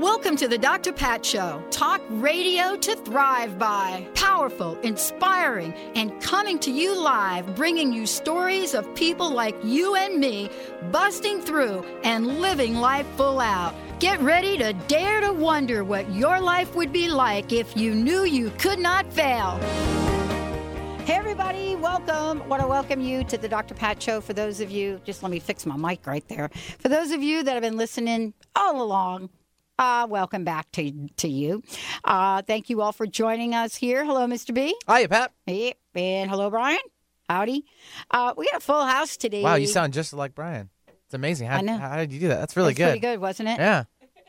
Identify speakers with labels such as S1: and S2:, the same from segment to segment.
S1: Welcome to the Dr. Pat Show. Talk radio to thrive by. Powerful, inspiring, and coming to you live, bringing you stories of people like you and me busting through and living life full out. Get ready to dare to wonder what your life would be like if you knew you could not fail. Hey, everybody, welcome. I want to welcome you to the Dr. Pat Show. For those of you, just let me fix my mic right there. For those of you that have been listening all along, uh, welcome back to to you. Uh, thank you all for joining us here. Hello, Mr. B.
S2: Hiya, Pat.
S1: Hey, and hello, Brian. Howdy. Uh, we got a full house today.
S2: Wow, you sound just like Brian. It's amazing. How,
S1: I know.
S2: how did you do that? That's really
S1: That's
S2: good.
S1: pretty good, wasn't it?
S2: Yeah.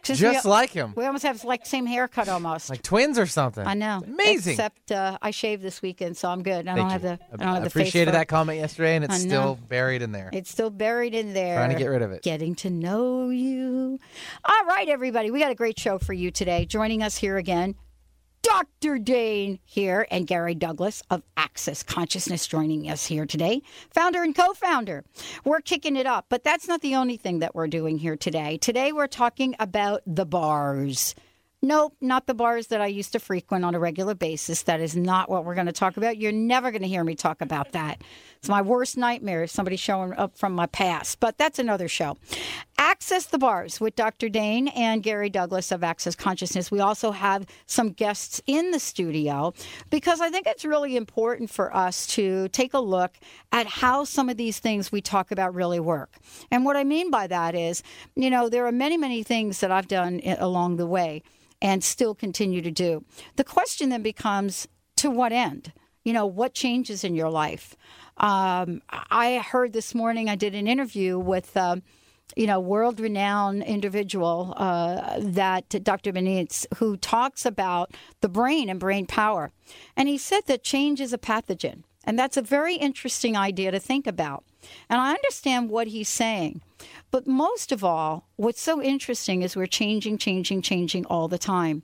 S1: Since
S2: Just
S1: we,
S2: like him.
S1: We almost have like same haircut almost.
S2: Like twins or something.
S1: I know.
S2: It's amazing.
S1: Except uh, I shaved this weekend, so I'm good. I don't
S2: Thank
S1: have the. I don't have the
S2: appreciated that comment yesterday, and it's still buried in there.
S1: It's still buried in there.
S2: Trying to get rid of it.
S1: Getting to know you. All right, everybody. We got a great show for you today. Joining us here again, Dr. Dain Heer and Gary Douglas of Access Consciousness joining us here today, founder and co founder. We're kicking it up, but that's not the only thing that we're doing here today. Today, we're talking about the bars. Nope, not the bars that I used to frequent on a regular basis. That is not what we're going to talk about. You're never going to hear me talk about that. It's my worst nightmare, somebody showing up from my past, but that's another show. Access the Bars with Dr. Dain and Gary Douglas of Access Consciousness. We also have some guests in the studio because I think it's really important for us to take a look at how some of these things we talk about really work. And what I mean by that is, you know, there are many, many things that I've done along the way and still continue to do. The question then becomes to what end? You know, what changes in your life? Um, I heard this morning, I did an interview with. Um, you know, world renowned individual uh, that Dr. Benitez, who talks about the brain and brain power. And he said that change is a pathogen. And that's a very interesting idea to think about. And I understand what he's saying. But most of all, what's so interesting is we're changing, changing, changing all the time.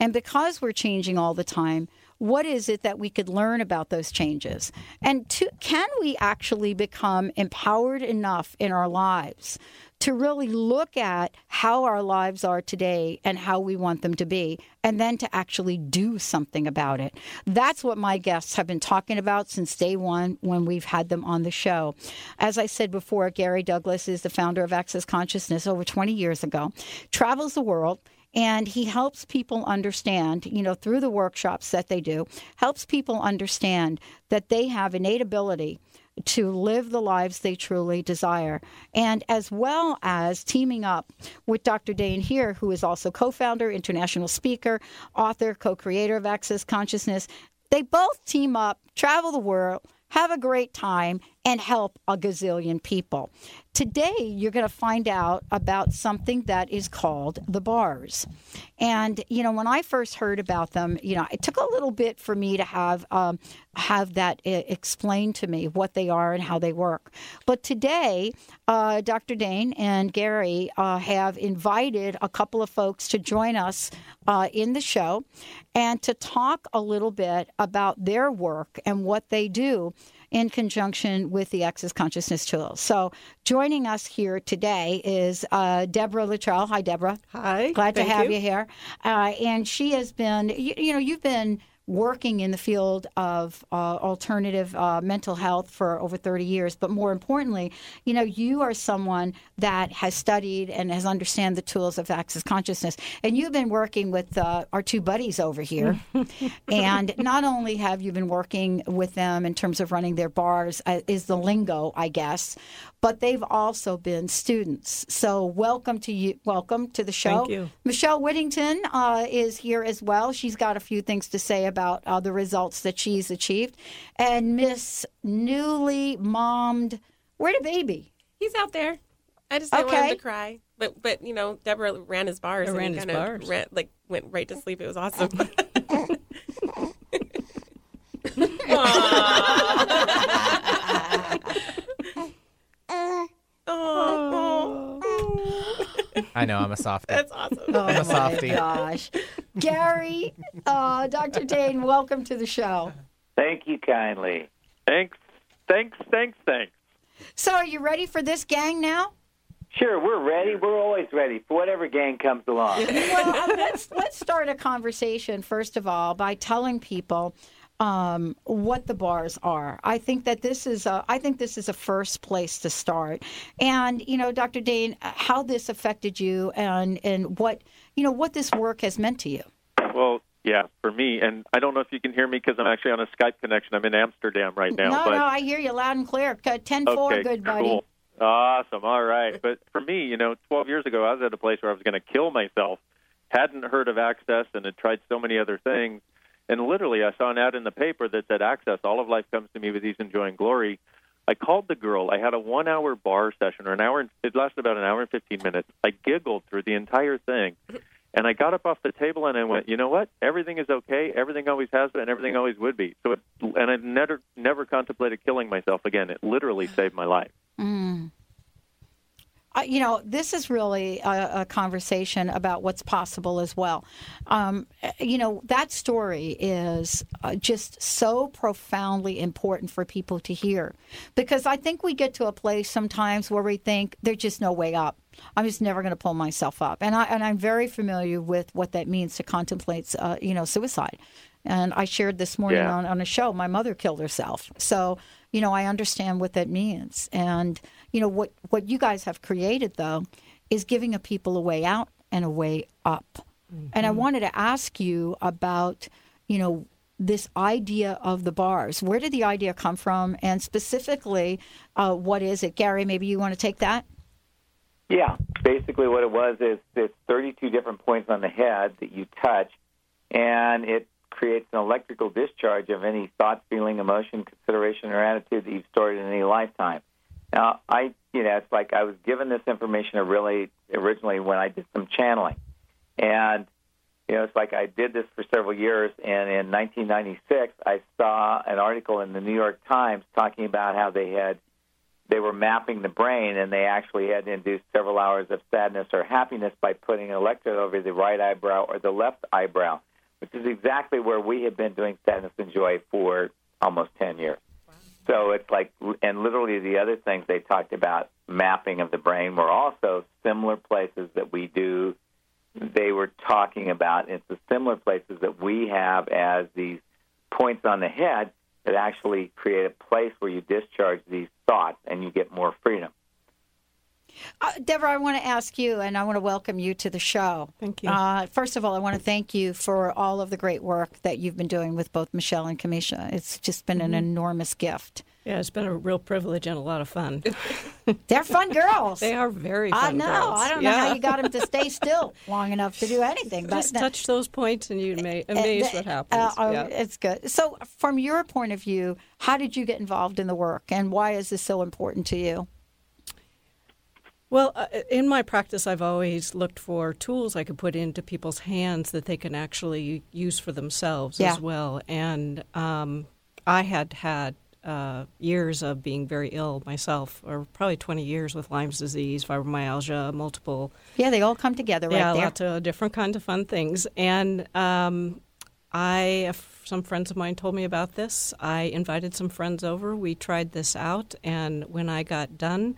S1: And because we're changing all the time, what is it that we could learn about those changes? And to, can we actually become empowered enough in our lives to really look at how our lives are today and how we want them to be, and then to actually do something about it? That's what my guests have been talking about since day one when we've had them on the show. As I said before, Gary Douglas is the founder of Access Consciousness over 20 years ago, travels the world and he helps people understand, you know, through the workshops that they do, helps people understand that they have innate ability to live the lives they truly desire. And as well as teaming up with Dr. Dain Heer, who is also co founder, international speaker, author, co creator of Access Consciousness, they both team up, travel the world, have a great time, and help a gazillion people. Today, you're going to find out about something that is called the bars. And you know, when I first heard about them, you know, it took a little bit for me to have um, have that explained to me what they are and how they work. But today, uh, Dr. Dain and Gary uh, have invited a couple of folks to join us uh, in the show and to talk a little bit about their work and what they do in conjunction with the Access Consciousness tools. So, joining us here today is uh, Deborah Luttrell. Hi, Deborah.
S3: Hi.
S1: Glad to have
S3: you.
S1: you, here. Uh, and she has been, you, you know, you've been working in the field of uh, alternative uh, mental health for over 30 years. But more importantly, you know, you are someone that has studied and has understand the tools of access consciousness. And you've been working with uh, our two buddies over here. and not only have you been working with them in terms of running their bars, uh, is the lingo, I guess, but they've also been students. So welcome to you. Welcome to the show.
S3: Thank you.
S1: Michelle Whittington uh, is here as well. She's got a few things to say about uh, the results that she's achieved. And Miss Newly Mommed, where the baby?
S3: He's out there. I just didn't want him to cry. but but you know, Deborah ran his bars.
S4: I
S3: and
S4: ran
S3: he
S4: his
S3: kind of
S4: bars.
S3: Ran, like went right to sleep. It was awesome.
S2: I know I'm a softie.
S3: That's awesome.
S1: Oh
S2: I'm a softie.
S1: gosh, Gary, uh, Dr. Dain, welcome to the show.
S5: Thank you kindly.
S6: Thanks, thanks, thanks, thanks.
S1: So, are you ready for this gang now?
S5: Sure, we're ready. We're always ready for whatever gang comes along.
S1: well, uh, let's let's start a conversation first of all by telling people um, what the bars are. I think that this is a, I think this is a first place to start, and you know, Dr. Dain, how this affected you, and and what you know what this work has meant to you.
S6: Well, yeah, for me, and I don't know if you can hear me because I'm actually on a Skype connection. I'm in Amsterdam right now.
S1: no,
S6: but
S1: no, I hear you loud and clear. Ten four,
S6: okay,
S1: good buddy.
S6: cool, awesome, all right. But for me, you know, 12 years ago, I was at a place where I was going to kill myself. Hadn't heard of Access and had tried so many other things. And literally, I saw an ad in the paper that said, Access, all of life comes to me with ease and joy and glory. I called the girl. I had a one hour bar session, or an hour, and it lasted about an hour and 15 minutes. I giggled through the entire thing. And I got up off the table and I went, you know what? Everything is okay. Everything always has been, and everything always would be. So, it, and I never, never contemplated killing myself again. It literally saved my life. Mm.
S1: Uh, you know, this is really a, a conversation about what's possible as well. Um, you know, that story is uh, just so profoundly important for people to hear because I think we get to a place sometimes where we think there's just no way up. I'm just never going to pull myself up, and I and I'm very familiar with what that means to contemplate, uh, you know, suicide. And I shared this morning
S6: Yeah.
S1: on, on a show, my mother killed herself. So, you know, I understand what that means. And, you know, what, what you guys have created, though, is giving a people a way out and a way up. And I wanted to ask you about, you know, this idea of the bars. Where did the idea come from? And specifically, uh, what is it? Gary, maybe you want to take that?
S5: Yeah, basically what it was is it's 32 different points on the head that you touch, and it creates an electrical discharge of any thought, feeling, emotion, consideration, or attitude that you've stored in any lifetime. Now, I, you know, it's like I was given this information really originally when I did some channeling, and you know, it's like I did this for several years, and in 1996, I saw an article in the New York Times talking about how they had they were mapping the brain, and they actually had to induce several hours of sadness or happiness by putting an electrode over the right eyebrow or the left eyebrow, which is exactly where we have been doing sadness and joy for almost 10 years. So it's like, and literally the other things they talked about, mapping of the brain, were also similar places that we do. They were talking about it's the similar places that we have as these points on the head that actually create a place where you discharge these thoughts and you get more freedom.
S1: Uh, Deborah, I want to ask you, and I want to welcome you to the show.
S4: Thank you.
S1: Uh, first of all, I want to thank you for all of the great work that you've been doing with both Michelle and Kamisha. It's just been an enormous gift.
S4: Yeah, it's been a real privilege and a lot of fun.
S1: They're fun girls.
S4: they are very fun
S1: I know.
S4: girls.
S1: I don't know
S4: yeah.
S1: how you got them to stay still long enough to do anything. But
S4: Just touch those points and you'd ma- amaze what happens.
S1: Uh, oh,
S4: yeah.
S1: It's good. So, from your point of view, how did you get involved in the work, and why is this so important to you?
S4: Well, uh, in my practice, I've always looked for tools I could put into people's hands that they can actually use for themselves
S1: Yeah.
S4: as well. And um, I had had uh, years of being very ill myself, or probably 20 years with Lyme's disease, fibromyalgia, multiple
S1: Yeah, they all come together right
S4: yeah,
S1: there.
S4: lots of different kinds of fun things. And um, I, some friends of mine told me about this. I invited some friends over. We tried this out, and when I got done,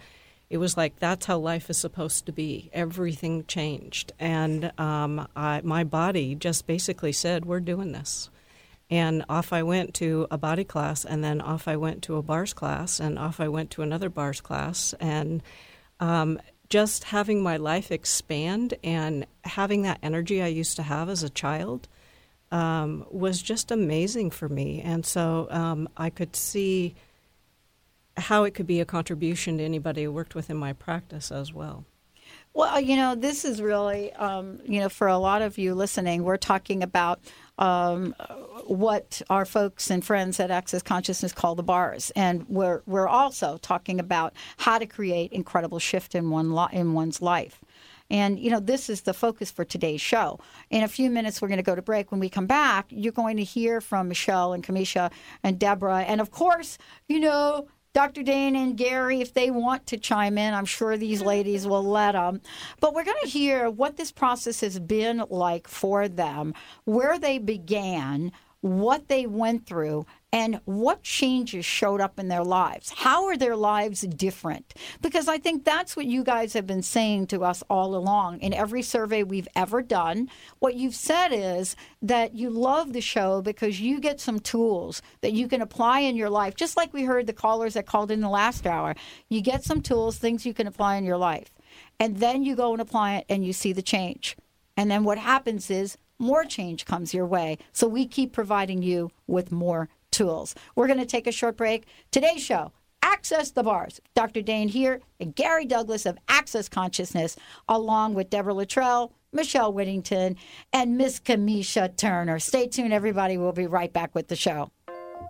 S4: it was like that's how life is supposed to be. Everything changed, and um, I, my body just basically said, "We're doing this." And off I went to a body class, and then off I went to a bars class, and off I went to another bars class, and um, just having my life expand and having that energy I used to have as a child um, was just amazing for me. And so um, I could see how it could be a contribution to anybody who worked within my practice as well.
S1: Well, you know, this is really, um, you know, for a lot of you listening, we're talking about um, what our folks and friends at Access Consciousness call the bars, and we're we're also talking about how to create incredible shift in one li- in one's life. And, you know, this is the focus for today's show. In a few minutes, we're going to go to break. When we come back, you're going to hear from Michelle and Kamisha and Deborah. And of course, you know, Dr. Dane and Gary, if they want to chime in, I'm sure these ladies will let them. But we're going to hear what this process has been like for them, where they began, what they went through, and what changes showed up in their lives. How are their lives different? Because I think that's what you guys have been saying to us all along. In every survey we've ever done, what you've said is that you love the show because you get some tools that you can apply in your life. Just like we heard the callers that called in the last hour, you get some tools, things you can apply in your life. And then you go and apply it and you see the change. And then what happens is more change comes your way. So we keep providing you with more tools. We're going to take a short break. Today's show, Access the Bars. Dr. Dain Heer and Gary Douglas of Access Consciousness, along with Deborah Luttrell, Michelle Whittington, and Miss Kamisha Turner. Stay tuned, everybody. We'll be right back with the show.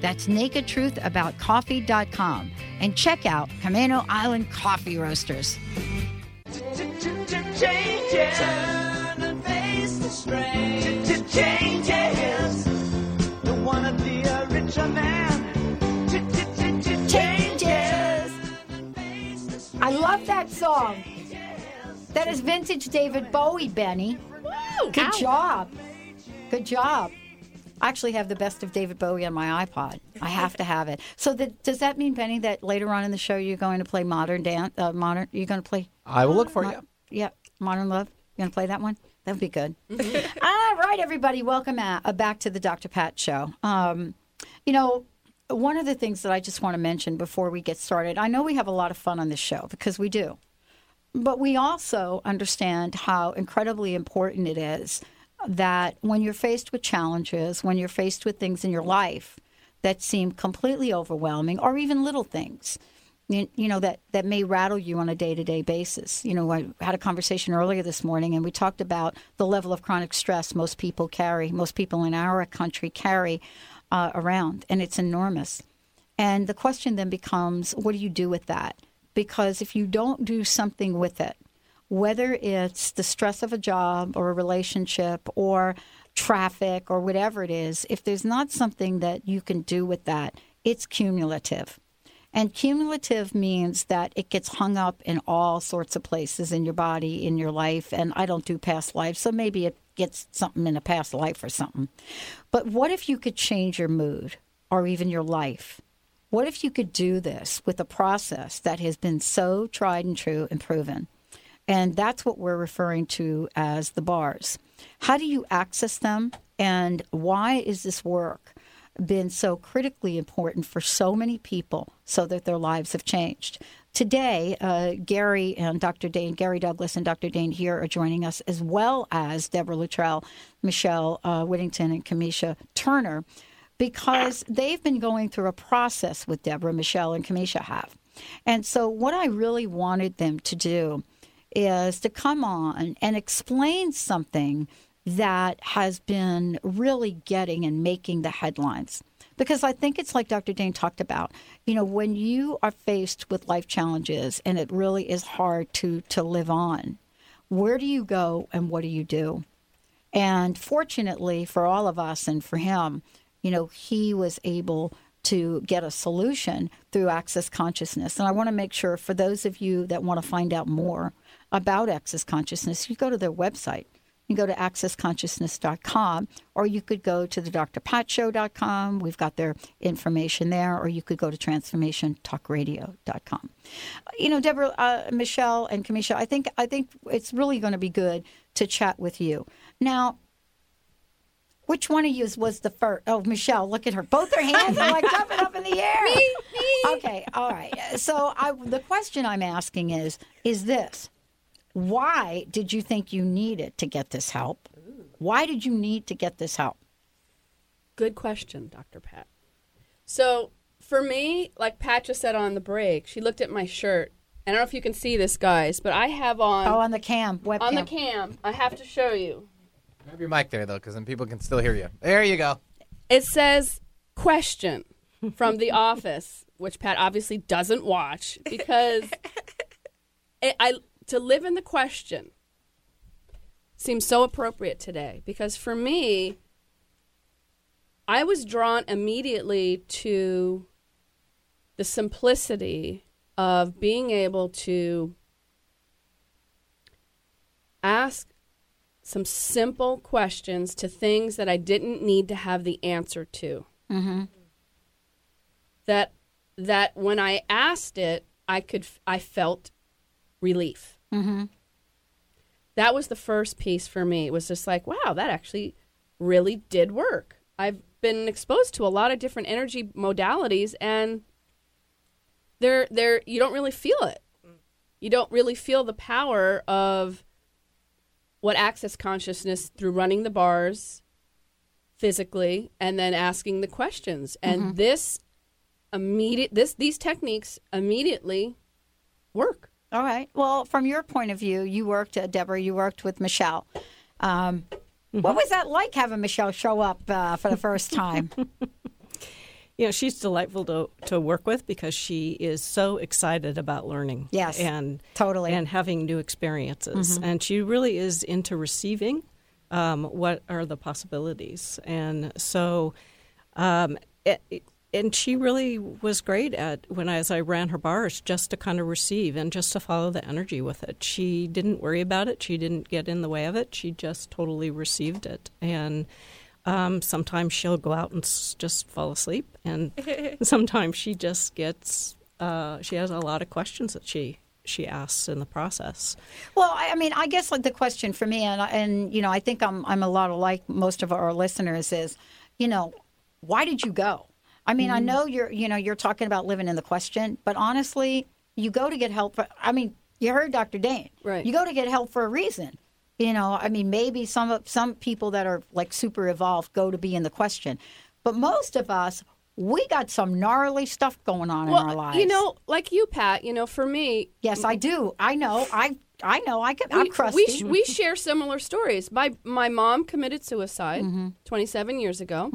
S1: That's nakedtruthaboutcoffee.com and check out Camano Island Coffee Roasters.
S7: Turn and face the strain. Changes. Don't wanna be a richer man. Changes.
S1: I love that song. That is vintage David Bowie, Benny. Good
S3: Ow.
S1: job. Good job. I actually have the best of David Bowie on my iPod. I have to have it. So that, does that mean, Benny, that later on in the show you're going to play modern dance? Uh, modern? You're going to play?
S2: I will look for
S1: Mo-
S2: you.
S1: Yeah, Modern Love. You going to play that one? That would be good. All right, everybody, welcome at, uh, back to the Dr. Pat Show. Um, you know, one of the things that I just want to mention before we get started, I know we have a lot of fun on this show because we do, but we also understand how incredibly important it is that when you're faced with challenges, when you're faced with things in your life, that seem completely overwhelming, or even little things. You, know that that may rattle you on a day to day basis. You know, I had a conversation earlier this morning, and we talked about the level of chronic stress most people carry, most people in our country carry uh, around, and it's enormous. And the question then becomes, what do you do with that? Because if you don't do something with it, whether it's the stress of a job or a relationship or traffic or whatever it is, if there's not something that you can do with that, it's cumulative. And cumulative means that it gets hung up in all sorts of places in your body, in your life. And I don't do past lives, so maybe it gets something in a past life or something. But what if you could change your mood or even your life? What if you could do this with a process that has been so tried and true and proven? And that's what we're referring to as the bars. How do you access them? And why is this work been so critically important for so many people so that their lives have changed? Today, uh, Gary and Dr. Dain, Gary Douglas and Dr. Dain Heer are joining us, as well as Deborah Luttrell, Michelle uh, Whittington, and Kamisha Turner because they've been going through a process with Deborah, Michelle, and Kamisha have. And so, what I really wanted them to do is to come on and explain something that has been really getting and making the headlines. Because I think it's like Dr. Dain talked about, you know, when you are faced with life challenges and it really is hard to, to live on, where do you go and what do you do? And fortunately for all of us and for him, you know, he was able to get a solution through Access Consciousness. And I want to make sure for those of you that want to find out more about Access Consciousness, you go to their website. You go to accessconsciousness.com, or you could go to the drpatshow.com. We've got their information there, or you could go to transformationtalkradio.com. You know, Deborah, uh, Michelle, and Kamisha, I think I think it's really going to be good to chat with you now. Which one of you was the first? Oh, Michelle, look at her. Both her hands are like jumping up in the air.
S3: Me, me.
S1: Okay, all right. So I, the question I'm asking is, is this: Why did you think you needed to get this help? Why did you need to get this help?
S8: Good question, Dr. Pat. So for me, like Pat just said on the break, she looked at my shirt. I don't know if you can see this, guys, but I have on
S1: Oh, on the cam, webcam.
S8: on the cam. I have to show you.
S2: Grab your mic there, though, because then people can still hear you. There you go.
S8: It says question from The Office, which Pat obviously doesn't watch because it, I to live in the question seems so appropriate today because for me, I was drawn immediately to the simplicity of being able to ask some simple questions to things that I didn't need to have the answer to.
S1: Mm-hmm.
S8: That that when I asked it, I could I felt relief.
S1: Mm-hmm.
S8: That was the first piece for me. It was just like, wow, that actually really did work. I've been exposed to a lot of different energy modalities and they're they're you don't really feel it. You don't really feel the power of what access consciousness through running the bars physically and then asking the questions. And
S1: Mhm.
S8: this immediate this these techniques immediately work.
S1: All right. Well, from your point of view, you worked, uh, Deborah. You worked with Michelle. Um, What was that like having Michelle show up uh, for the first time?
S4: You know, she's delightful to, to work with because she is so excited about learning.
S1: Yes,
S4: and
S1: totally,
S4: and having new experiences.
S1: Mhm.
S4: And she really is into receiving. Um, what are the possibilities? And so, um, it, it- and she really was great at when I, as I ran her bars, just to kind of receive and just to follow the energy with it. She didn't worry about it. She didn't get in the way of it. She just totally received it and. Um, sometimes she'll go out and s- just fall asleep, and sometimes she just gets. Uh, she has a lot of questions that she she asks in the process.
S1: Well, I I mean, I guess like the question for me, and I- and you know, I think I'm I'm a lot like most of our listeners is, you know, why did you go? I mean, I
S4: Mhm.
S1: know you're you know you're talking about living in the question, but honestly, you go to get help. For, I mean, you heard Dr. Dain,
S8: right?
S1: You go to get help for a reason. You know, I mean, maybe some of some people that are like super evolved go to be in the question, but most of us we got some gnarly stuff going on
S8: well,
S1: in our lives.
S8: you know, like you, Pat. You know, for me,
S1: Yes, I do. I know. I I know. I can, I'm
S8: we,
S1: crusty.
S8: we, we share similar stories. My my mom committed suicide
S1: Mm-hmm.
S8: 27 years ago.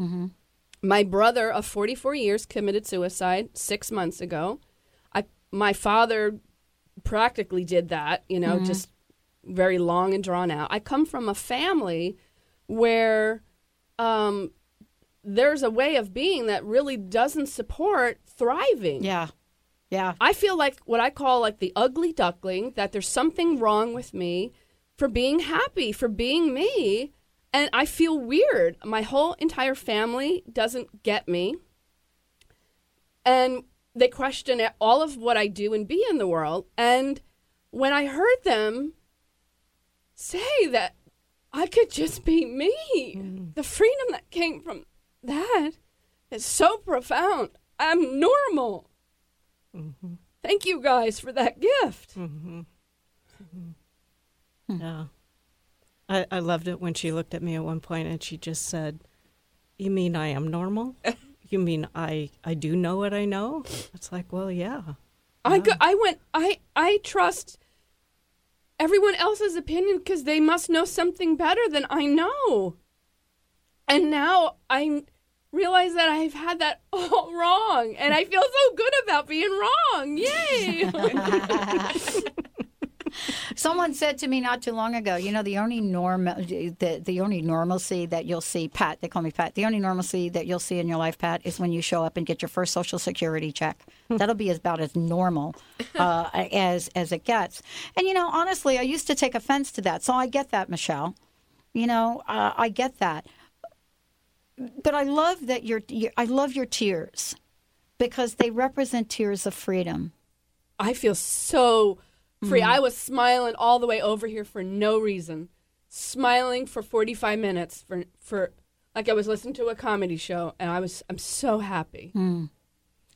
S8: My brother of 44 years committed suicide six months ago. I my father practically did that. You know,
S1: Mhm.
S8: just very long and drawn out. I come from a family where um, there's a way of being that really doesn't support thriving.
S1: Yeah. Yeah.
S8: I feel like what I call like the ugly duckling, that there's something wrong with me for being happy, for being me. And I feel weird. My whole entire family doesn't get me. And they question all of what I do and be in the world. And when I heard them say that I could just be me, mm. the freedom that came from that is so profound. I'm normal. Mm-hmm. Thank you guys for that gift.
S4: Mm-hmm. mm-hmm. Hmm. Yeah. I, I loved it when she looked at me at one point and she just said, You mean I am normal? you mean I, I do know what I know? It's like, well, yeah.
S8: I go, I went I I trust everyone else's opinion because they must know something better than I know. And now I realize that I've had that all wrong, and I feel so good about being wrong. Yay!
S1: Someone said to me not too long ago, you know, the only norm, the the only normalcy that you'll see, Pat. They call me Pat. The only normalcy that you'll see in your life, Pat, is when you show up and get your first Social Security check. That'll be about as normal uh, as as it gets. And you know, honestly, I used to take offense to that, so I get that, Michelle. You know, uh, I get that. But I love that your I love your tears because they represent tears of freedom.
S8: I feel so free.
S1: Mhm.
S8: I was smiling all the way over here for no reason. Smiling for 45 minutes for for like I was listening to a comedy show and I was I'm so happy.
S1: Mm.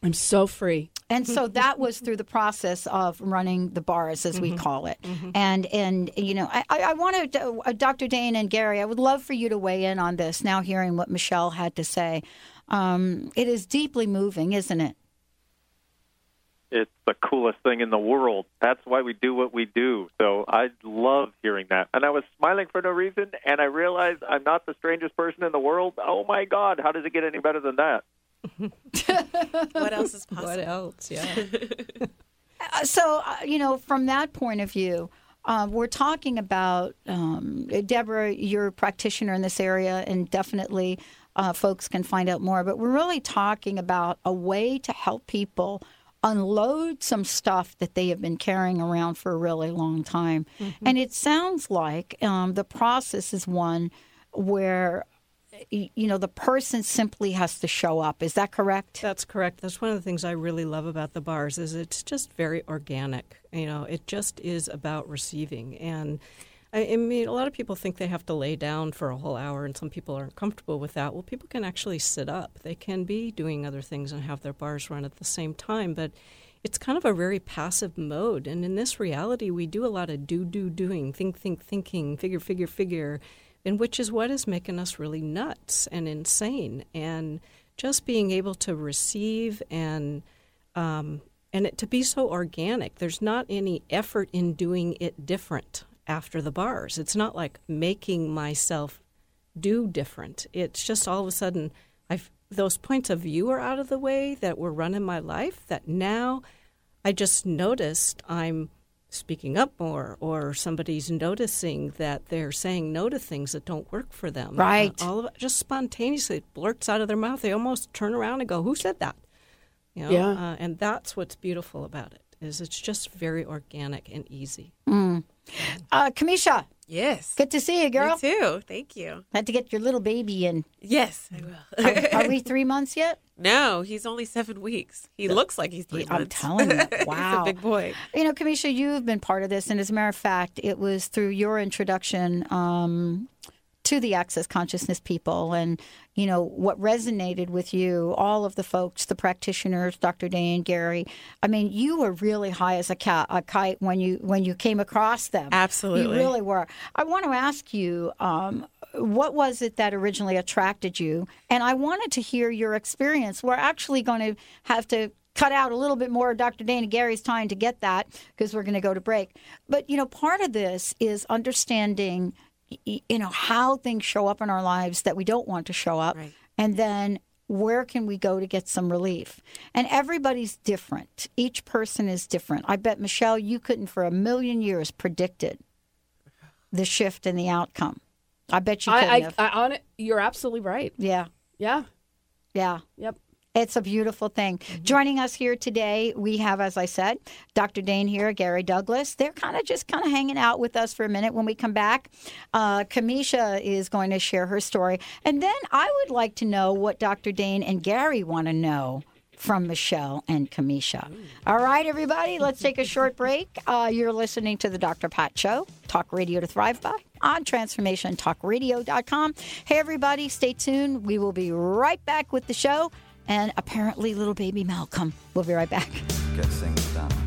S8: I'm so free.
S1: And so that was through the process of running the bars, as we
S8: Mhm.
S1: call it. And and you know, I, I wanted to, uh, Dr. Dain and Gary. I would love for you to weigh in on this. Now, hearing what Michelle had to say, um, it is deeply moving, isn't it?
S6: It's the coolest thing in the world. That's why we do what we do. So I love hearing that. And I was smiling for no reason, and I realized I'm not the strangest person in the world. Oh my God, how does it get any better than that?
S3: what else is possible?
S4: What else? Yeah.
S1: Uh, so uh, you know, from that point of view. Um, we're talking about um, Deborah. You're a practitioner in this area, and definitely uh, folks can find out more. But we're really talking about a way to help people unload some stuff that they have been carrying around for a really long time. And it sounds like um, the process is one where you know the person simply has to show up. Is that correct?
S4: That's correct. That's one of the things I really love about the bars is it's just very organic. You know, it just is about receiving. And I, I mean, a lot of people think they have to lay down for a whole hour, and some people aren't comfortable with that. Well, people can actually sit up. They can be doing other things and have their bars run at the same time, but it's kind of a very passive mode. And in this reality, we do a lot of do, do, doing, think, think, thinking, figure, figure, figure, and which is what is making us really nuts and insane. And just being able to receive and um, and it to be so organic. There's not any effort in doing it different after the bars. It's not like making myself do different. It's just all of a sudden I've those points of view are out of the way that were running my life that now I just noticed I'm speaking up more or somebody's noticing that they're saying no to things that don't work for them.
S1: Right.
S4: Uh, all of it just spontaneously blurts out of their mouth. They almost turn around and go, "Who said that?" You know?
S1: Yeah.
S4: Uh, and that's what's beautiful about it is it's just very organic and easy.
S1: Mm. Uh, Kamisha.
S3: Yes.
S1: Good to see you, girl.
S3: Me too. Thank you.
S1: Had to get your little baby in.
S3: Yes, I will.
S1: are, are we three months yet?
S3: No, he's only seven weeks. He looks like he's 3
S1: I'm
S3: months.
S1: telling you.
S3: He's a
S1: Wow.
S3: big boy.
S1: You know, Kamisha, you've been part of this. And as a matter of fact, it was through your introduction um, to the Access Consciousness people and, you know, what resonated with you, all of the folks, the practitioners, Dr. Dain, Gary. I mean, you were really high as a, cat, a kite when you when you came across them.
S3: Absolutely.
S1: You really were. I want to ask you, um, what was it that originally attracted you? And I wanted to hear your experience. We're actually going to have to cut out a little bit more of Dr. Dana Gary's time to get that because we're going to go to break. But, you know, part of this is understanding, you know, how things show up in our lives that we don't want to show up. And then where can we go to get some relief? And everybody's different. Each person is different. I bet, Michelle, you couldn't for a million years predicted the shift in the outcome. I bet you couldn't
S8: I, I,
S1: have.
S8: I on it. You're absolutely right.
S1: yeah.
S8: Yeah.
S1: Yeah.
S8: Yep.
S1: It's a beautiful thing. Joining us here today, we have, as I said, Dr. Dain Heer, Gary Douglas. They're kind of just kind of hanging out with us for a minute. When we come back, uh, Kamisha is going to share her story. And then I would like to know what Dr. Dain and Gary want to know from Michelle and Kamisha. All right, everybody, let's take a short break. Uh, you're listening to the Dr. Pat Show, Talk Radio to Thrive By on transformationtalkradio.com. Hey, everybody, stay tuned. We will be right back with the show and apparently little baby Malcolm. We'll be right back.
S9: Done.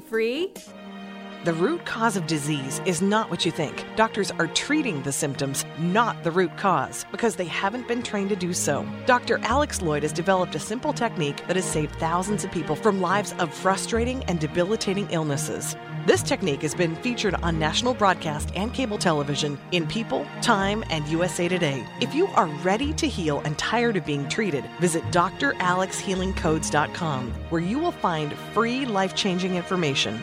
S10: free?
S11: The root cause of disease is not what you think. Doctors are treating the symptoms, not the root cause, because they haven't been trained to do so. Dr. Alex Loyd has developed a simple technique that has saved thousands of people from lives of frustrating and debilitating illnesses. This technique has been featured on national broadcast and cable television in People, Time, and USA Today. If you are ready to heal and tired of being treated, visit dralexhealingcodes.com, where you will find free life changing information.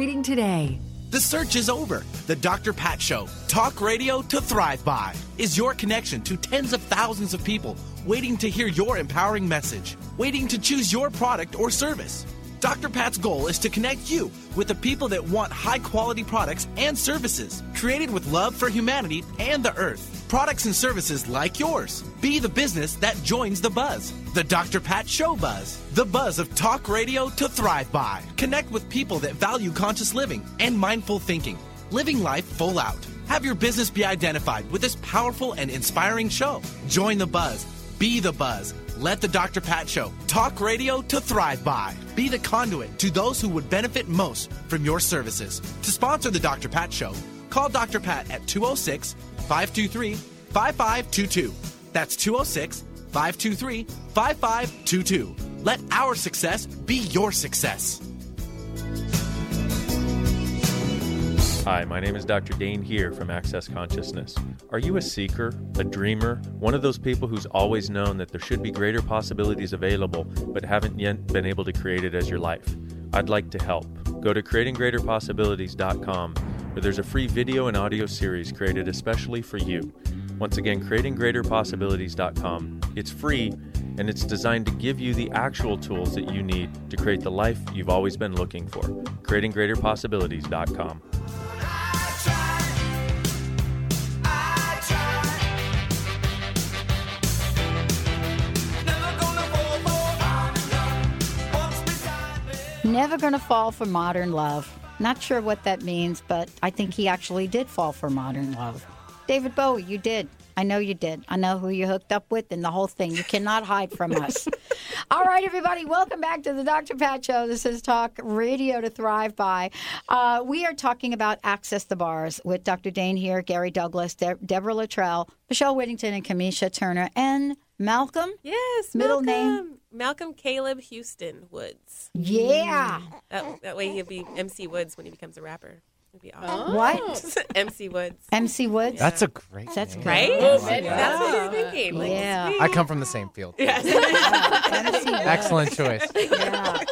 S12: today.
S13: The search is over. The Dr. Pat Show, talk radio to thrive by, is your connection to tens of thousands of people waiting to hear your empowering message, waiting to choose your product or service. Dr. Pat's goal is to connect you with the people that want high quality products and services created with love for humanity and the earth. Products and services like yours. Be the business that joins the buzz. The Dr. Pat Show Buzz. The buzz of talk radio to thrive by. Connect with people that value conscious living and mindful thinking. Living life full out. Have your business be identified with this powerful and inspiring show. Join the buzz. Be the buzz. Let the Dr. Pat Show talk radio to thrive by. Be the conduit to those who would benefit most from your services. To sponsor the Dr. Pat Show, call Dr. Pat at 206 523 5522. That's 206 523 5522. Let our success be your success.
S14: Hi, my name is Dr. Dain Heer from Access Consciousness. Are you a seeker, a dreamer, one of those people who's always known that there should be greater possibilities available but haven't yet been able to create it as your life? I'd like to help. Go to creatinggreaterpossibilities.com where there's a free video and audio series created especially for you. Once again, creatinggreaterpossibilities.com. It's free and it's designed to give you the actual tools that you need to create the life you've always been looking for. creatinggreaterpossibilities.com.
S1: Never gonna fall for modern love. Not sure what that means, but I think he actually did fall for modern love. David Bowie, you did. I know you did. I know who you hooked up with and the whole thing. You cannot hide from us. All right, everybody, welcome back to the Dr. Pat Show. This is Talk Radio to Thrive By. Uh, we are talking about Access the Bars with Dr. Dain Heer, Gary Douglas, De- Deborah Luttrell, Michelle Whittington, and Kamisha Turner, and Malcolm.
S3: Yes,
S1: Middle
S3: Malcolm.
S1: name?
S3: Malcolm Caleb Houston Woods.
S1: Yeah.
S3: That, that way he'll be MC Woods when he becomes a rapper. It'd be oh. awesome.
S1: What?
S3: MC Woods.
S1: MC Woods.
S2: That's a great
S1: That's
S2: name.
S1: good.
S3: Right?
S2: Oh I like
S3: That's what you're thinking. Like,
S1: Yeah.
S2: I come from the same field.
S3: Yes.
S1: MC Woods.
S2: Excellent choice.
S1: Yeah.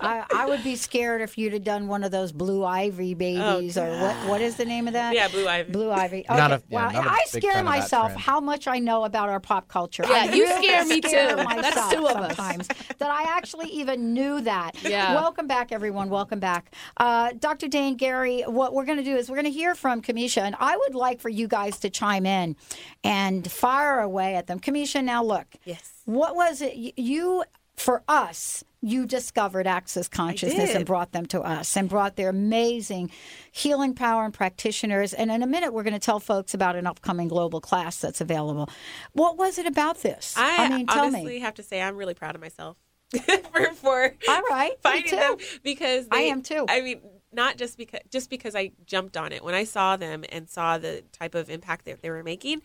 S1: I, I would be scared if you'd have done one of those blue ivy babies or what what is the name of that?
S3: Yeah, Blue Ivy.
S1: Blue ivy. Okay.
S2: Not a- yeah,
S1: well,
S2: not a
S1: I scare
S2: fan of that
S1: myself how much I know about our pop culture.
S8: Yeah,
S1: I
S8: you
S1: really
S8: scare me
S1: scare
S8: too.
S1: Myself
S8: That's two of us.
S1: sometimes that I actually even knew that.
S8: Yeah.
S1: Welcome back, everyone. Welcome back, uh, Dr. Dain Gary. What we're going to do is we're going to hear from Kamisha, and I would like for you guys to chime in and fire away at them. Kamisha, now look.
S3: Yes.
S1: What was it you for us? You discovered Access Consciousness and brought them to us and brought their amazing healing power and practitioners. And in a minute, we're going to tell folks about an upcoming global class that's available. What was it about this?
S3: I,
S1: mean, tell
S3: honestly
S1: me.
S3: have to say I'm really proud of myself for, for
S1: All right,
S3: finding
S1: too.
S3: them because
S1: I am too.
S3: I mean, not just because just because I jumped on it when I saw them and saw the type of impact that they were making,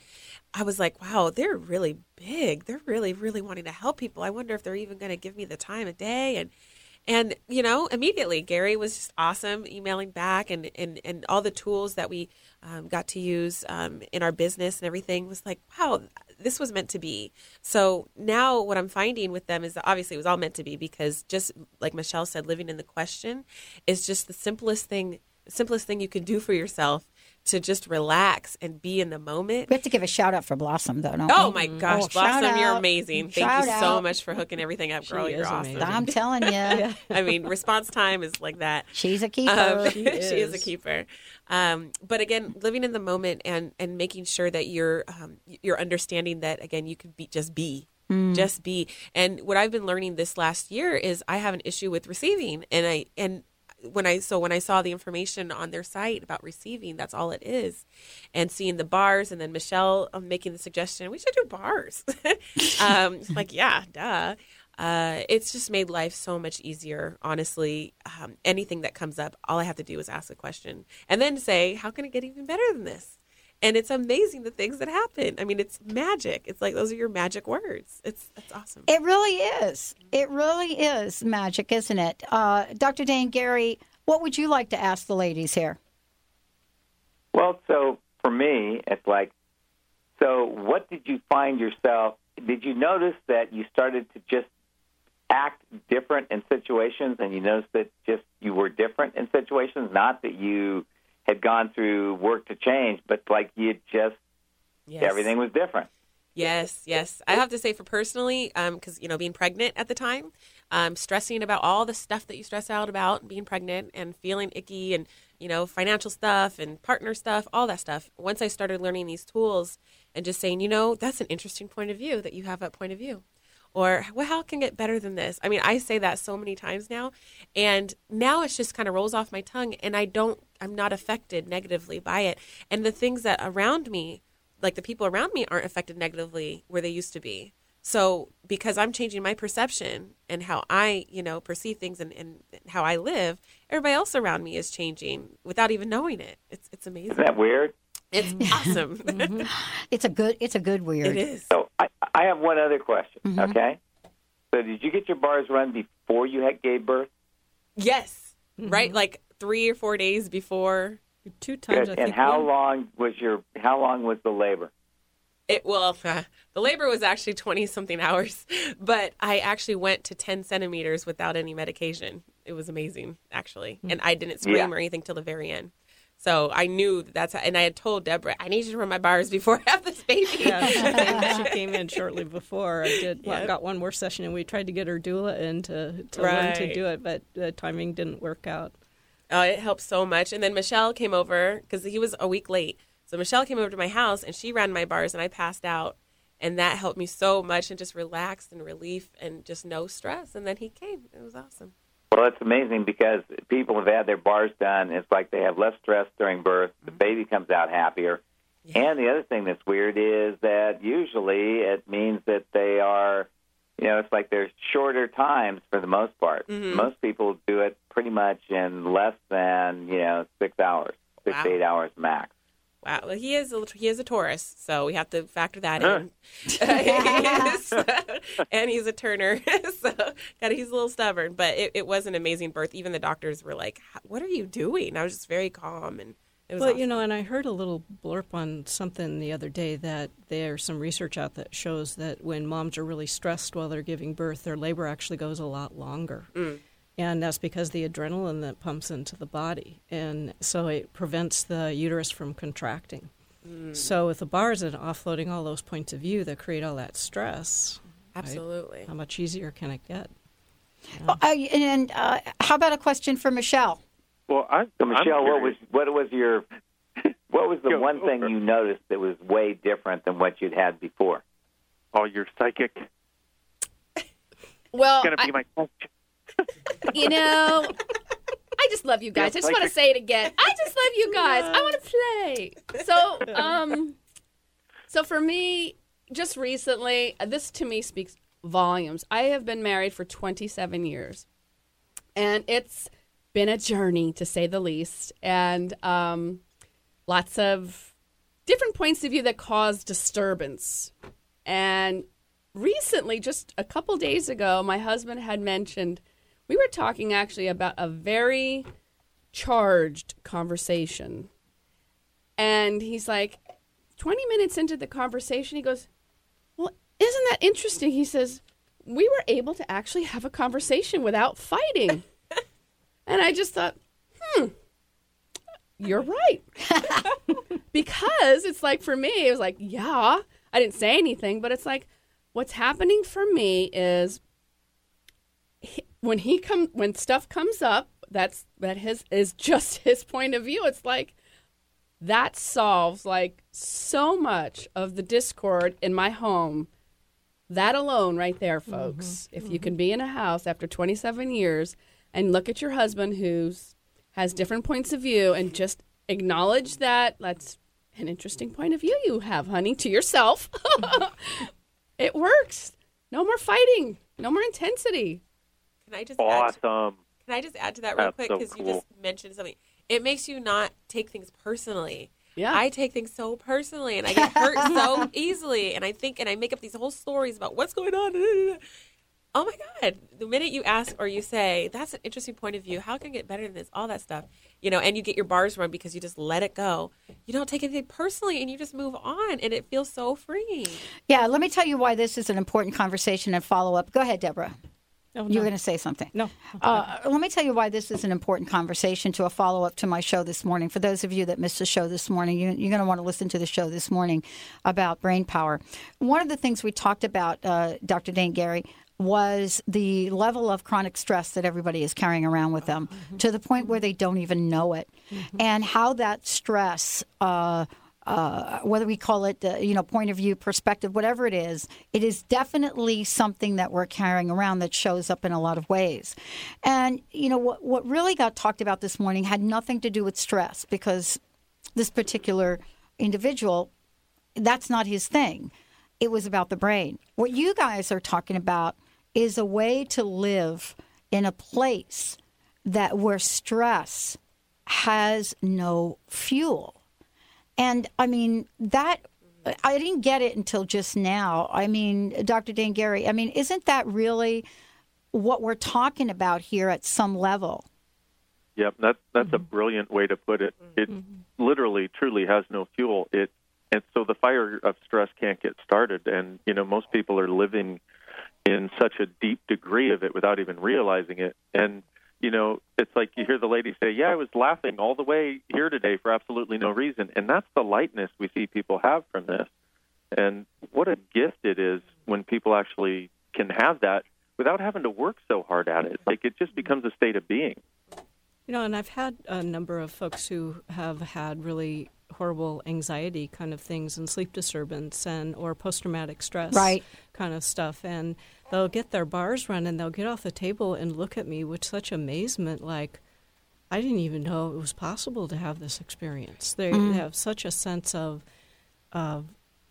S3: I was like, wow, they're really big. They're really really wanting to help people. I wonder if they're even going to give me the time of day and. And you know, immediately Gary was just awesome, emailing back, and and and all the tools that we um, got to use um, in our business and everything was like, wow, this was meant to be. So now what I'm finding with them is that obviously it was all meant to be because just like Michelle said, living in the question is just the simplest thing, simplest thing you can do for yourself to just relax and be in the moment.
S1: We have to give a shout out for Blossom, though. Don't
S3: Oh
S1: we?
S3: my gosh,
S1: Oh,
S3: Blossom, you're amazing. Thank
S1: Shout
S3: you so
S1: out.
S3: much for hooking everything up, girl.
S4: She
S3: you're awesome.
S4: amazing.
S1: I'm telling you.
S3: I mean, response time is like that.
S1: She's a keeper.
S3: Um,
S1: She
S3: she, is. a keeper. Um, but again, living in the moment and and making sure that you're um, you're understanding that again, you could be just be. Just be. And what I've been learning this last year is I have an issue with receiving and I and when I so when I saw the information on their site about receiving, that's all it is, and seeing the bars, and then Michelle um, making the suggestion we should do bars. um, like yeah, duh. Uh, it's just made life so much easier. Honestly, um, anything that comes up, all I have to do is ask a question, and then say, "How can it get even better than this?" And it's amazing the things that happen. I mean, it's magic. It's like those are your magic words. It's that's awesome.
S1: It really is. It really is magic, isn't it? Uh, Dr. Dain Gary, what would you like to ask the ladies here?
S5: Well, so for me, it's like, so what did you find yourself? Did you notice that you started to just act different in situations, and you noticed that just you were different in situations? Not that you had gone through work to change, but like you just
S3: Yes.
S5: everything was different.
S3: Yes, yes. I have to say, for personally, because you know, being pregnant at the time, um, stressing about all the stuff that you stress out about being pregnant and feeling icky, and you know, financial stuff and partner stuff, all that stuff. Once I started learning these tools and just saying, you know, that's an interesting point of view that you have that point of view, or well, how can it get better than this? I mean, I say that so many times now, and now it's just kind of rolls off my tongue, and I don't, I'm not affected negatively by it, and the things that around me like the people around me aren't affected negatively where they used to be. So because I'm changing my perception and how I, you know, perceive things and, and how I live, everybody else around me is changing without even knowing it. It's it's amazing.
S5: Isn't that weird?
S3: It's awesome. Mm-hmm.
S1: It's a good. It's a good weird.
S3: It is.
S5: So I, I have one other question. Mm-hmm. Okay. So did you get your bars run before you had gave birth?
S3: Yes. Mm-hmm. Right? Like three or four days before.
S4: Two times.
S5: Good. and how long was your how long was the labor?
S3: It well, the labor was actually twenty something hours, but I actually went to ten centimeters without any medication. It was amazing, actually, mm-hmm. and I didn't scream
S5: Yeah.
S3: or anything till the very end. So I knew that that's how, and I had told Deborah, I need you to run my bars before I have this baby.
S4: Yeah, she came, in shortly before. I did well,
S3: Yep.
S4: got one more session, and we tried to get her doula in to, to learn to do it, but the timing didn't work out.
S3: Oh, it helped so much. And then Michelle came over because he was a week late. So Michelle came over to my house and she ran my bars and I passed out. And that helped me so much and just relaxed and relief and just no stress. And then he came. It was awesome.
S5: Well, it's amazing because people have had their bars done. It's like they have less stress during birth. The baby comes out happier. And the other thing that's weird is that usually it means that they are, you know, it's like there's shorter times for the most part.
S3: Mhm.
S5: Most people do it pretty much in less than, you know, six hours, six to eight hours max.
S3: Wow. Well, he is a, he is a Taurus, so we have to factor that
S5: Huh.
S3: in. He and he's a Turner, so got he's a little stubborn, but it, it was an amazing birth. Even the doctors were like, "What are you doing?" I was just very calm, and it was.
S4: Well,
S3: awesome.
S4: you know, and I heard a little blurb on something the other day that there's some research out that shows that when moms are really stressed while they're giving birth, their labor actually goes a lot longer.
S3: Mm.
S4: And that's because the adrenaline that pumps into the body. And so it prevents the uterus from contracting.
S3: Mm.
S4: So with the bars and offloading all those points of view that create all that stress, right,
S3: Absolutely.
S4: how much easier can it get?
S1: Uh, and uh, how about a question for Michelle?
S6: Well, I,
S5: So Michelle, what was what was your what was the
S6: Go-
S5: one
S6: go
S5: thing you noticed that was way different than what you'd had before?
S6: Oh, you're psychic.
S8: Well,
S6: Gonna
S8: I-
S6: be my question.
S8: You know, I just love you guys.
S6: Yeah,
S8: I just want to say it again. I just love you guys. I want to play. So, um, so for me, just recently, this to me speaks volumes. I have been married for 27 years, and it's been a journey to say the least, and um, lots of different points of view that cause disturbance. And recently, just a couple days ago, my husband had mentioned we were talking actually about a very charged conversation. And he's like, 20 minutes into the conversation, he goes, Well, isn't that interesting? He says, We were able to actually have a conversation without fighting. and I just thought, Hmm, you're right. because it's like for me, it was like, Yeah, I didn't say anything, but it's like, what's happening for me is when he come when stuff comes up that's that his is just his point of view it's like that solves like so much of the discord in my home. That alone right there mm-hmm. folks. If you mm-hmm. can be in a house after 27 years and look at your husband who's has different points of view and just acknowledge that that's an interesting point of view you have honey to yourself. Mm-hmm. It works. No more fighting. No more intensity
S3: Can I just add to,
S6: Awesome.
S3: can I just add to that real
S6: That's
S3: quick
S6: so
S3: because you just mentioned something. It makes you not take things personally.
S8: Yeah.
S3: I take things so personally and I get hurt so easily and I think and I make up these whole stories about what's going on. Oh my god. The minute you ask or you say, That's an interesting point of view, how can I get better than this? All that stuff. You know, and you get your bars run because you just let it go. You don't take anything personally and you just move on and it feels so freeing.
S1: Yeah, let me tell you why this is an important conversation and follow up. Go ahead, Deborah.
S4: Oh,
S1: You
S4: no.
S1: were going to say something.
S4: No.
S1: Uh, let me tell you why this is an important conversation to a follow up to my show this morning. For those of you that missed the show this morning, you, you're going to want to listen to the show this morning about brain power. One of the things we talked about, uh, Dr. Dain Gary, was the level of chronic stress that everybody is carrying around with them to the point where they don't even know it, and how that stress. Uh, uh, whether we call it, uh, you know, point of view, perspective, whatever it is, it is definitely something that we're carrying around that shows up in a lot of ways. And you know, what what really got talked about this morning had nothing to do with stress because this particular individual, that's not his thing. It was about the brain. What you guys are talking about is a way to live in a place that where stress has no fuel. And I mean, that I didn't get it until just now. I mean, Dr. Dain Gary, I mean, isn't that really what we're talking about here at some level?
S6: Yep, that that's
S1: Mm-hmm.
S6: a brilliant way to put it. It literally, truly has no fuel. It and so the fire of stress can't get started. And you know, most people are living in such a deep degree of it without even realizing it. And you know, it's like you hear the lady say, "Yeah, I was laughing all the way here today for absolutely no reason." And that's the lightness we see people have from this. And what a gift it is when people actually can have that without having to work so hard at it. Like it just becomes a state of being.
S4: You know, and I've had a number of folks who have had really horrible anxiety kind of things and sleep disturbance and or post traumatic stress
S1: Right.
S4: kind of stuff and they'll get their bars run and they'll get off the table and look at me with such amazement like I didn't even know it was possible to have this experience. They
S1: Mm.
S4: have such a sense of of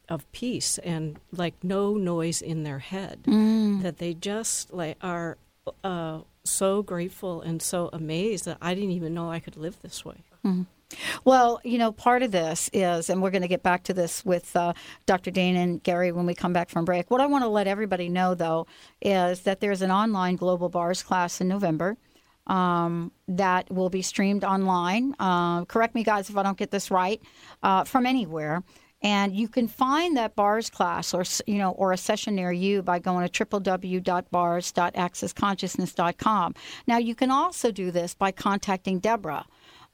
S4: of peace and like no noise in their head
S1: Mm.
S4: that they just like are uh, so grateful and so amazed that I didn't even know I could live this way.
S1: Mhm. Well, you know, part of this is, and we're going to get back to this with uh, Dr. Dain and Gary when we come back from break. What I want to let everybody know, though, is that there's an online global bars class in November um, that will be streamed online. Uh, correct me, guys, if I don't get this right, uh, from anywhere. And you can find that bars class or you know or a session near you by going to www.bars.accessconsciousness.com. Now you can also do this by contacting Deborah.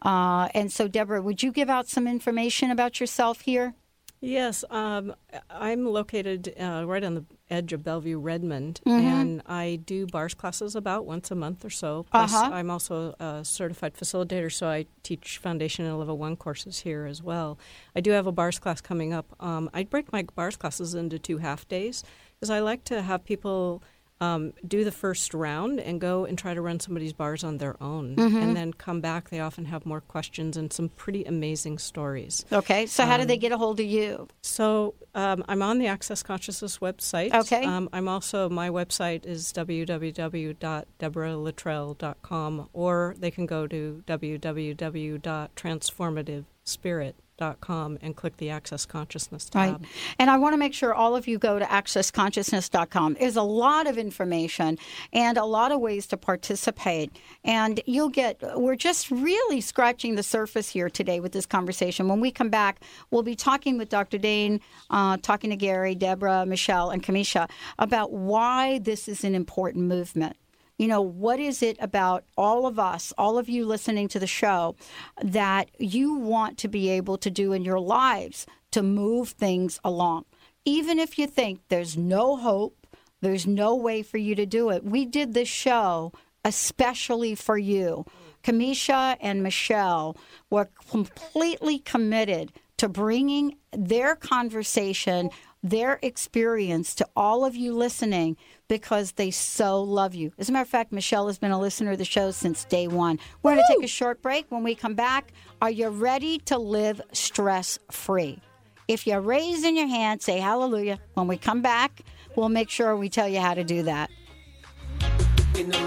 S1: Uh, and so, Deborah, would you give out some information about yourself here?
S4: Yes, um, I'm located uh, right on the edge of Bellevue, Redmond,
S1: Mhm.
S4: and I do bars classes about once a month or so. Plus,
S1: Uh-huh.
S4: I'm also a certified facilitator, so I teach foundation and level one courses here as well. I do have a bars class coming up. Um, I break my bars classes into two half days because I like to have people. Um, do the first round and go and try to run somebody's bars on their own,
S1: Mhm.
S4: and then come back. They often have more questions and some pretty amazing stories.
S1: Okay, so how do
S4: Um,
S1: they get a hold of you?
S4: So um, I'm on the Access Consciousness website.
S1: Okay.
S4: Um, I'm also my website is www.deborahlattrell.com, or they can go to www.transformativespirit.com and click the Access Consciousness tab. Right.
S1: And I want to make sure all of you go to accessconsciousness.com. There's a lot of information and a lot of ways to participate. And you'll get, we're just really scratching the surface here today with this conversation. When we come back, we'll be talking with Dr. Dain, uh, talking to Gary, Deborah, Michelle, and Kamisha about why this is an important movement. You know, what is it about all of us, all of you listening to the show, that you want to be able to do in your lives to move things along? Even if you think there's no hope, there's no way for you to do it. We did this show especially for you. Kamisha and Michelle were completely committed to bringing their conversation, their experience to all of you listening because they so love you. As a matter of fact, Michelle has been a listener of the show since day one. We're going to take a short break. When we come back, are you ready to live stress free? If you're raising your hand, say hallelujah. When we come back, we'll make sure we tell you how to do that.
S7: You know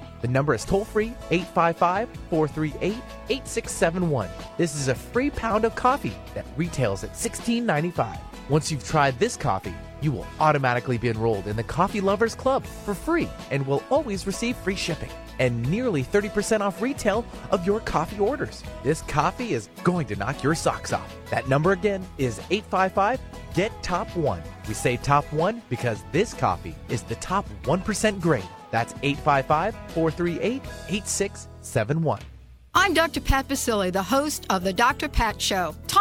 S13: The number is toll free 855 438 8671. This is a free pound of coffee that retails at $16.95. Once you've tried this coffee, you will automatically be enrolled in the Coffee Lovers Club for free and will always receive free shipping and nearly 30% off retail of your coffee orders. This coffee is going to knock your socks off. That number again is 855 Get Top 1. We say top 1 because this coffee is the top 1% grade. That's 855 438 8671.
S1: I'm Dr. Pat Baccili, the host of The Dr. Pat Show. Talk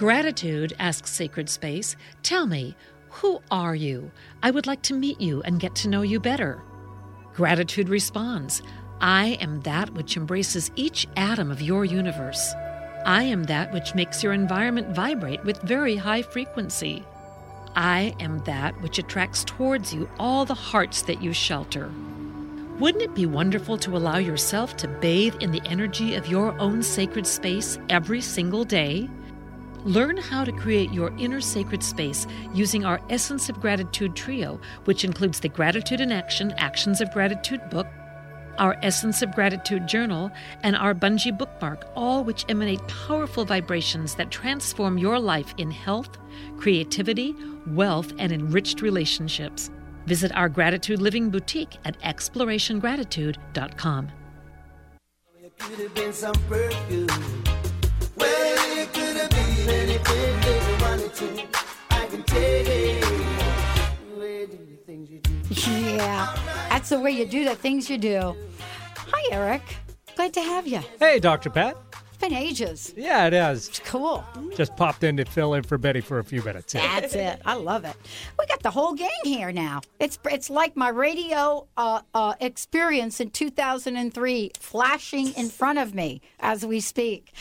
S15: Gratitude asks Sacred Space, Tell me, who are you? I would like to meet you and get to know you better. Gratitude responds, I am that which embraces each atom of your universe. I am that which makes your environment vibrate with very high frequency. I am that which attracts towards you all the hearts that you shelter. Wouldn't it be wonderful to allow yourself to bathe in the energy of your own sacred space every single day? Learn how to create your inner sacred space using our Essence of Gratitude trio, which includes the Gratitude in Action Actions of Gratitude book, our Essence of Gratitude journal, and our Bungee bookmark, all which emanate powerful vibrations that transform your life in health, creativity, wealth, and enriched relationships. Visit our Gratitude Living Boutique at explorationgratitude.com.
S1: Yeah, that's the way you do the things you do. Hi, Eric. Glad to have you.
S16: Hey, Dr. Pat.
S1: It's been ages.
S16: Yeah, it is.
S1: Cool.
S16: Just popped in to fill in for Betty for a few minutes.
S1: That's it. I love it. We got the whole gang here now. It's it's like my radio uh, uh, experience in 2003 flashing in front of me as we speak.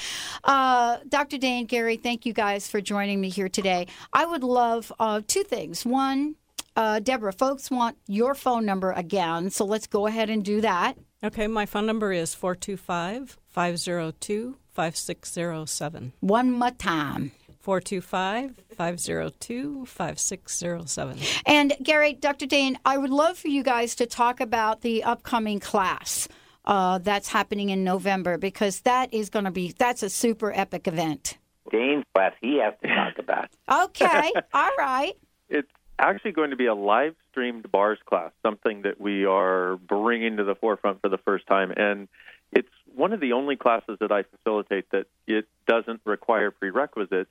S1: Uh, Dr. Dain, Gary, thank you guys for joining me here today. I would love uh, two things. One, uh, Deborah, folks want your phone number again, so let's go ahead and do that.
S4: Okay, my phone number is 425 502 5607.
S1: One more time.
S4: 425 502 5607.
S1: And Gary, Dr. Dain, I would love for you guys to talk about the upcoming class uh, that's happening in November because that is going to be that's a super epic event.
S5: Dain's class, he has to talk about.
S1: Okay, all right.
S6: It's actually going to be a live streamed bars class, something that we are bringing to the forefront for the first time. And it's one of the only classes that I facilitate that it doesn't require prerequisites.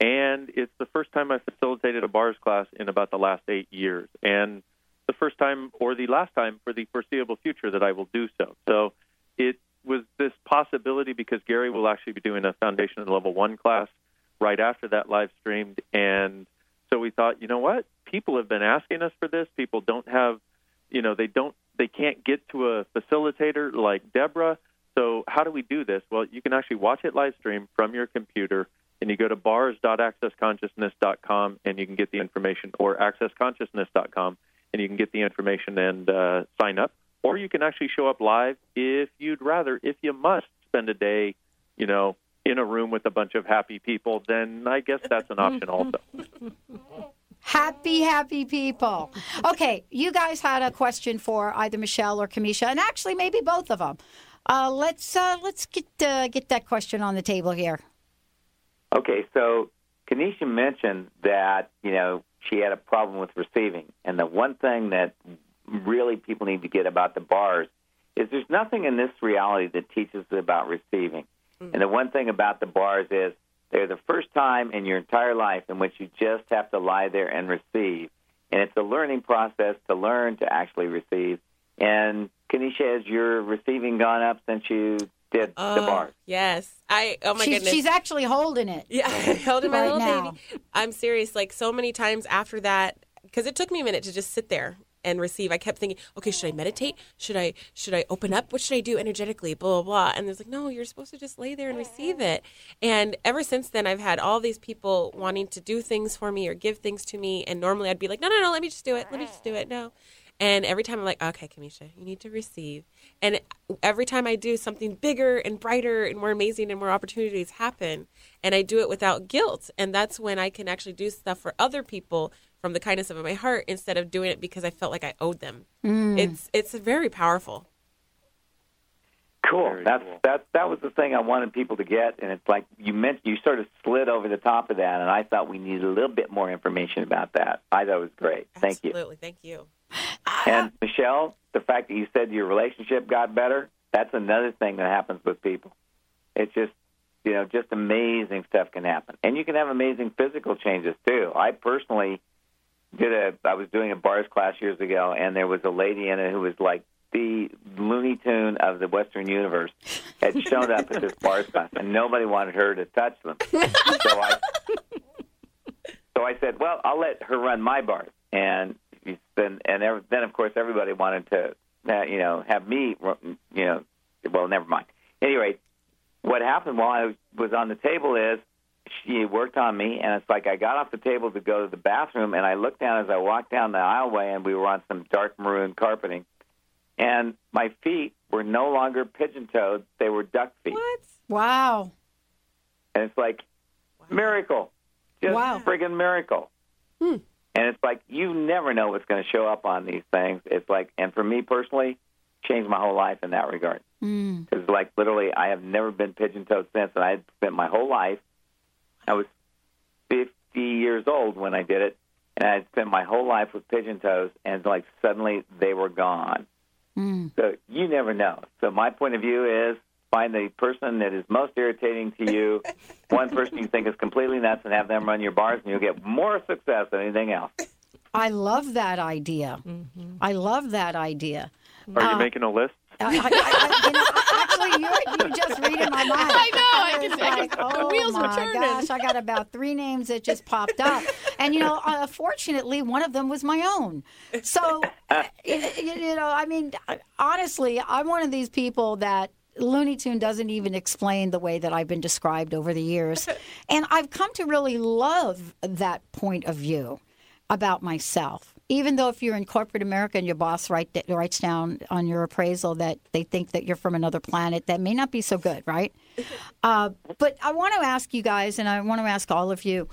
S6: And it's the first time I facilitated a bars class in about the last eight years. And the first time or the last time for the foreseeable future that I will do so. So it was this possibility because Gary will actually be doing a foundation and level one class right after that live streamed. And so we thought, you know what? People have been asking us for this. People don't have, you know, they don't, they can't get to a facilitator like Deborah. So how do we do this? Well, you can actually watch it live stream from your computer, and you go to bars.accessconsciousness.com and you can get the information, or accessconsciousness.com and you can get the information and uh, sign up. Or you can actually show up live if you'd rather. If you must spend a day, you know, in a room with a bunch of happy people, then I guess that's an option also.
S1: Happy, happy people. Okay, you guys had a question for either Michelle or Kamisha, and actually maybe both of them. Uh, let's uh, let's get uh, get that question on the table here.
S5: Okay, so Kamisha mentioned that you know she had a problem with receiving, and the one thing that really people need to get about the bars is there's nothing in this reality that teaches about receiving. And the one thing about the bars is they're the first time in your entire life in which you just have to lie there and receive. And it's a learning process to learn to actually receive. And Kamisha, has your receiving gone up since you did the uh,
S3: Oh,
S5: bars?
S3: Yes. I oh my
S1: she's,
S3: goodness.
S1: she's actually holding it.
S3: Yeah, holding my
S1: right
S3: little
S1: now.
S3: baby. I'm serious. Like so many times after that, because it took me a minute to just sit there and receive. I kept thinking, okay, should I meditate? Should I should I open up? What should I do energetically? Blah blah blah. And there's like, no, you're supposed to just lay there and receive it. And ever since then, I've had all these people wanting to do things for me or give things to me. And normally I'd be like, no, no, no, let me just do it. Let me just do it. No. And every time I'm like, okay, Kamisha, you need to receive. And every time I do, something bigger and brighter and more amazing and more opportunities happen. And I do it without guilt. And that's when I can actually do stuff for other people from the kindness of my heart instead of doing it because I felt like I owed them.
S5: Mm.
S3: It's it's very powerful.
S5: Cool. That's that. That was the thing I wanted people to get, and it's like you meant you sort of slid over the top of that, and I thought we needed a little bit more information about that. I thought it was great. Thank you.
S3: Absolutely. Thank you.
S5: And Michelle, the fact that you said your relationship got better, that's another thing that happens with people. It's just, you know, just amazing stuff can happen. And you can have amazing physical changes too. I personally did a, I was doing a bars class years ago, and there was a lady in it who was like the Looney Tune of the Western universe had shown up at this bars class, and nobody wanted her to touch them. So I, so I said, well, I'll let her run my bars. And then, and ev- then of course everybody wanted to, uh, you know, have me, you know, well, never mind. Anyway, what happened while I was, was on the table is she worked on me, and it's like I got off the table to go to the bathroom, and I looked down as I walked down the aisleway, and we were on some dark maroon carpeting, and my feet were no longer pigeon toed; they were duck feet. What?
S1: Wow.
S5: And it's like miracle. Just
S1: Wow.
S5: friggin' miracle.
S8: Hmm.
S5: And it's like you never know what's going to show up on these things. It's like, and for me personally, changed my whole life in that regard.
S1: Mm.
S5: Because like literally, I have never been pigeon toed since, and I had spent my whole life. I was 50 years old when I did it, and I had spent my whole life with pigeon toes, and like suddenly they were gone.
S1: Mm.
S5: So you never know. So my point of view is find the person that is most irritating to you, one person you think is completely nuts, and have them run your bars, and you'll get more success than anything else.
S1: I love that idea.
S8: Mm-hmm.
S1: I love that idea.
S6: Are you
S1: Uh,
S6: making a list?
S1: I, I, I, you know, actually, you're, you're just reading my mind.
S8: I know, I
S1: was
S8: can- I can-
S1: like, oh
S8: wheels
S1: my
S8: turning."
S1: gosh, I got about three names that just popped up, and you know, uh, fortunately, one of them was my own. So, you, you know, I mean, honestly, I'm one of these people that. Looney Tune doesn't even explain the way that I've been described over the years. And I've come to really love that point of view about myself. Even though if you're in corporate America and your boss write, writes down on your appraisal that they think that you're from another planet, that may not be so good, right? Uh, but I want to ask you guys, and I want to ask all of you.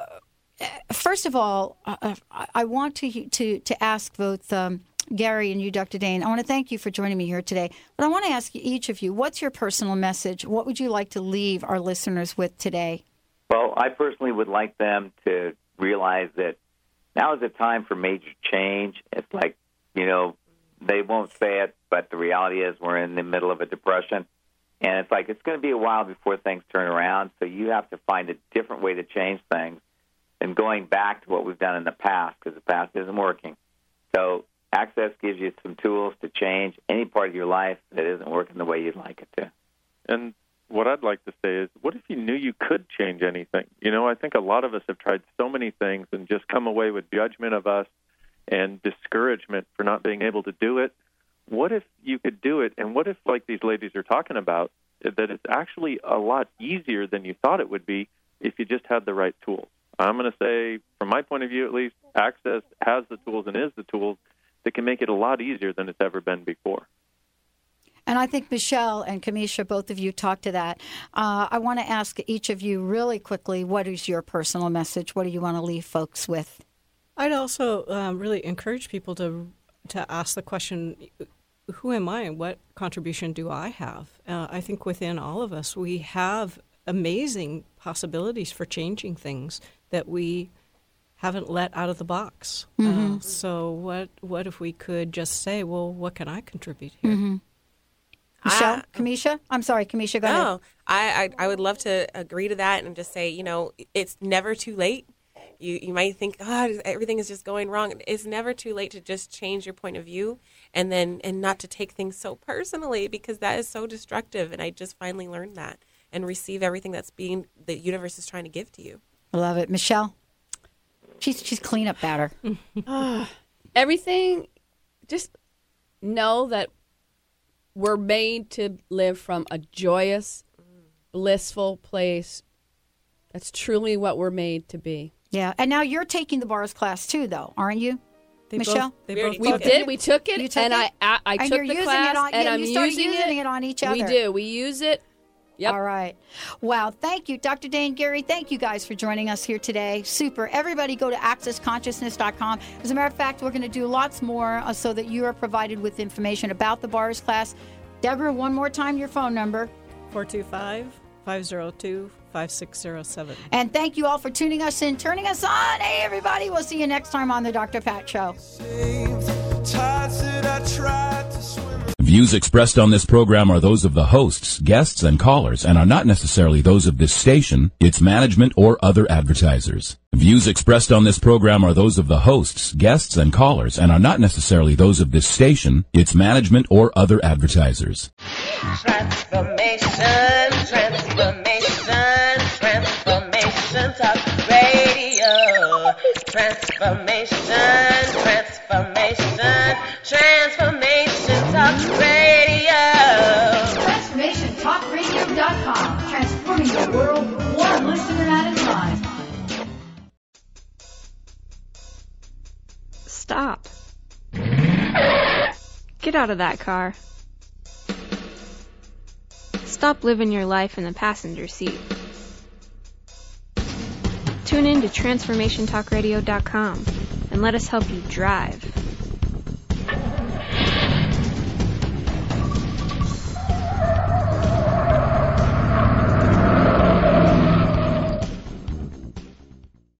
S1: Uh, first of all, uh, I I want to to to ask both um, Gary and you, Dr. Dain. I want to thank you for joining me here today. But I want to ask each of you, what's your personal message? What would you like to leave our listeners with today?
S5: Well, I personally would like them to realize that now is the time for major change. It's like, you know, they won't say it, but the reality is we're in the middle of a depression. And it's like it's going to be a while before things turn around. So you have to find a different way to change things than going back to what we've done in the past because the past isn't working. So Access gives you some tools to change any part of your life that isn't working the way you'd like it to.
S6: And what I'd like to say is, what if you knew you could change anything? You know, I think a lot of us have tried so many things and just come away with judgment of us and discouragement for not being able to do it. What if you could do it? And what if, like these ladies are talking about, that it's actually a lot easier than you thought it would be if you just had the right tools? I'm going to say, from my point of view at least, Access has the tools and is the tools that can make it a lot easier than it's ever been before.
S1: And I think Michelle and Kamisha, both of you talked to that. Uh, I want to ask each of you really quickly what is your personal message? What do you want to leave folks with?
S4: I'd also um, really encourage people to to ask the question, "Who am I, and what contribution do I have?" Uh, I think within all of us, we have amazing possibilities for changing things that we haven't let out of the box. Uh,
S1: Mhm.
S4: so, what what if we could just say, "Well, what can I contribute here?"
S1: Mm-hmm. Michelle, Kamisha? I'm sorry, Kamisha, go ahead.
S3: No, I, I I would love to agree to that and just say, you know, it's never too late. You you might think, oh, everything is just going wrong. It's never too late to just change your point of view and then and not to take things so personally because that is so destructive. And I just finally learned that and receive everything that's being the universe is trying to give to you.
S1: I love it. Michelle? She's, she's cleanup batter.
S8: Everything, just know that we're made to live from a joyous, blissful place. That's truly what we're made to be.
S1: Yeah. And now you're taking the bars class too, though, aren't you?
S4: They
S1: Michelle?
S4: both- they both
S8: We
S4: took
S8: did.
S4: it.
S8: We took it,
S1: You took
S8: and
S1: it?
S8: I I, I
S1: And
S8: took
S1: you're
S8: the
S1: using
S8: class,
S1: it on-
S8: and
S1: yeah,
S8: I'm
S1: you
S8: using,
S1: using it on each other.
S8: We do. We use it. Yep.
S1: All right. Wow. Thank you, Dr. Dain Gary. Thank you guys for joining us here today. Super. Everybody go to accessconsciousness.com. As a matter of fact, we're going to do lots more uh, so that you are provided with information about the bars class. Deborah, one more time, your phone number.
S4: 425 502 5607.
S1: And thank you all for tuning us in, turning us on. Hey, everybody. We'll see you next time on the Dr. Pat Show.
S17: Views expressed on this program are those of the hosts, guests, and callers and are not necessarily those of this station, its management, or other advertisers. Views expressed on this program are those of the hosts, guests, and callers and are not necessarily those of this station, its management, or other advertisers.
S7: Transformation, transformation, transformation talk. Transformation, transformation, transformation talk radio.
S1: TransformationTalkRadio.com. Transforming the world one listener at a time.
S18: Stop. Get out of that car. Stop living your life in the passenger seat. Tune in to TransformationTalkRadio.com and let us help you drive.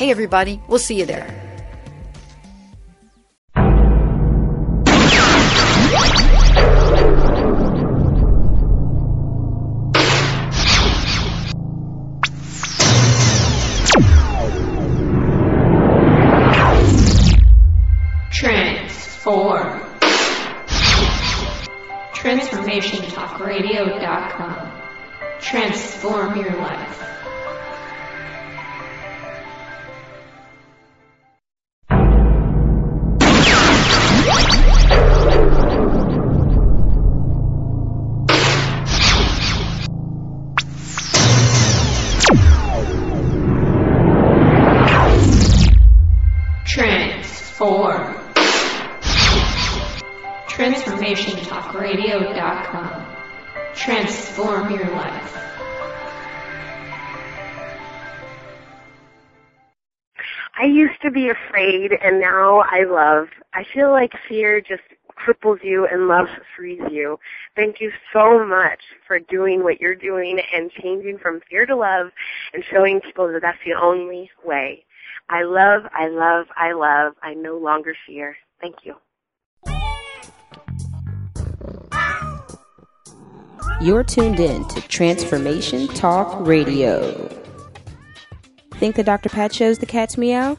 S1: Hey, everybody, we'll see you there.
S18: Transform. TransformationTalkRadio.com. Transform your life.
S19: Afraid and now I love. I feel like fear just cripples you and love frees you. Thank you so much for doing what you're doing and changing from fear to love and showing people that that's the only way. I love, I love, I love. I no longer fear. Thank you.
S20: You're tuned in to Transformation Talk Radio. Think the Dr. Pat shows the cat's meow?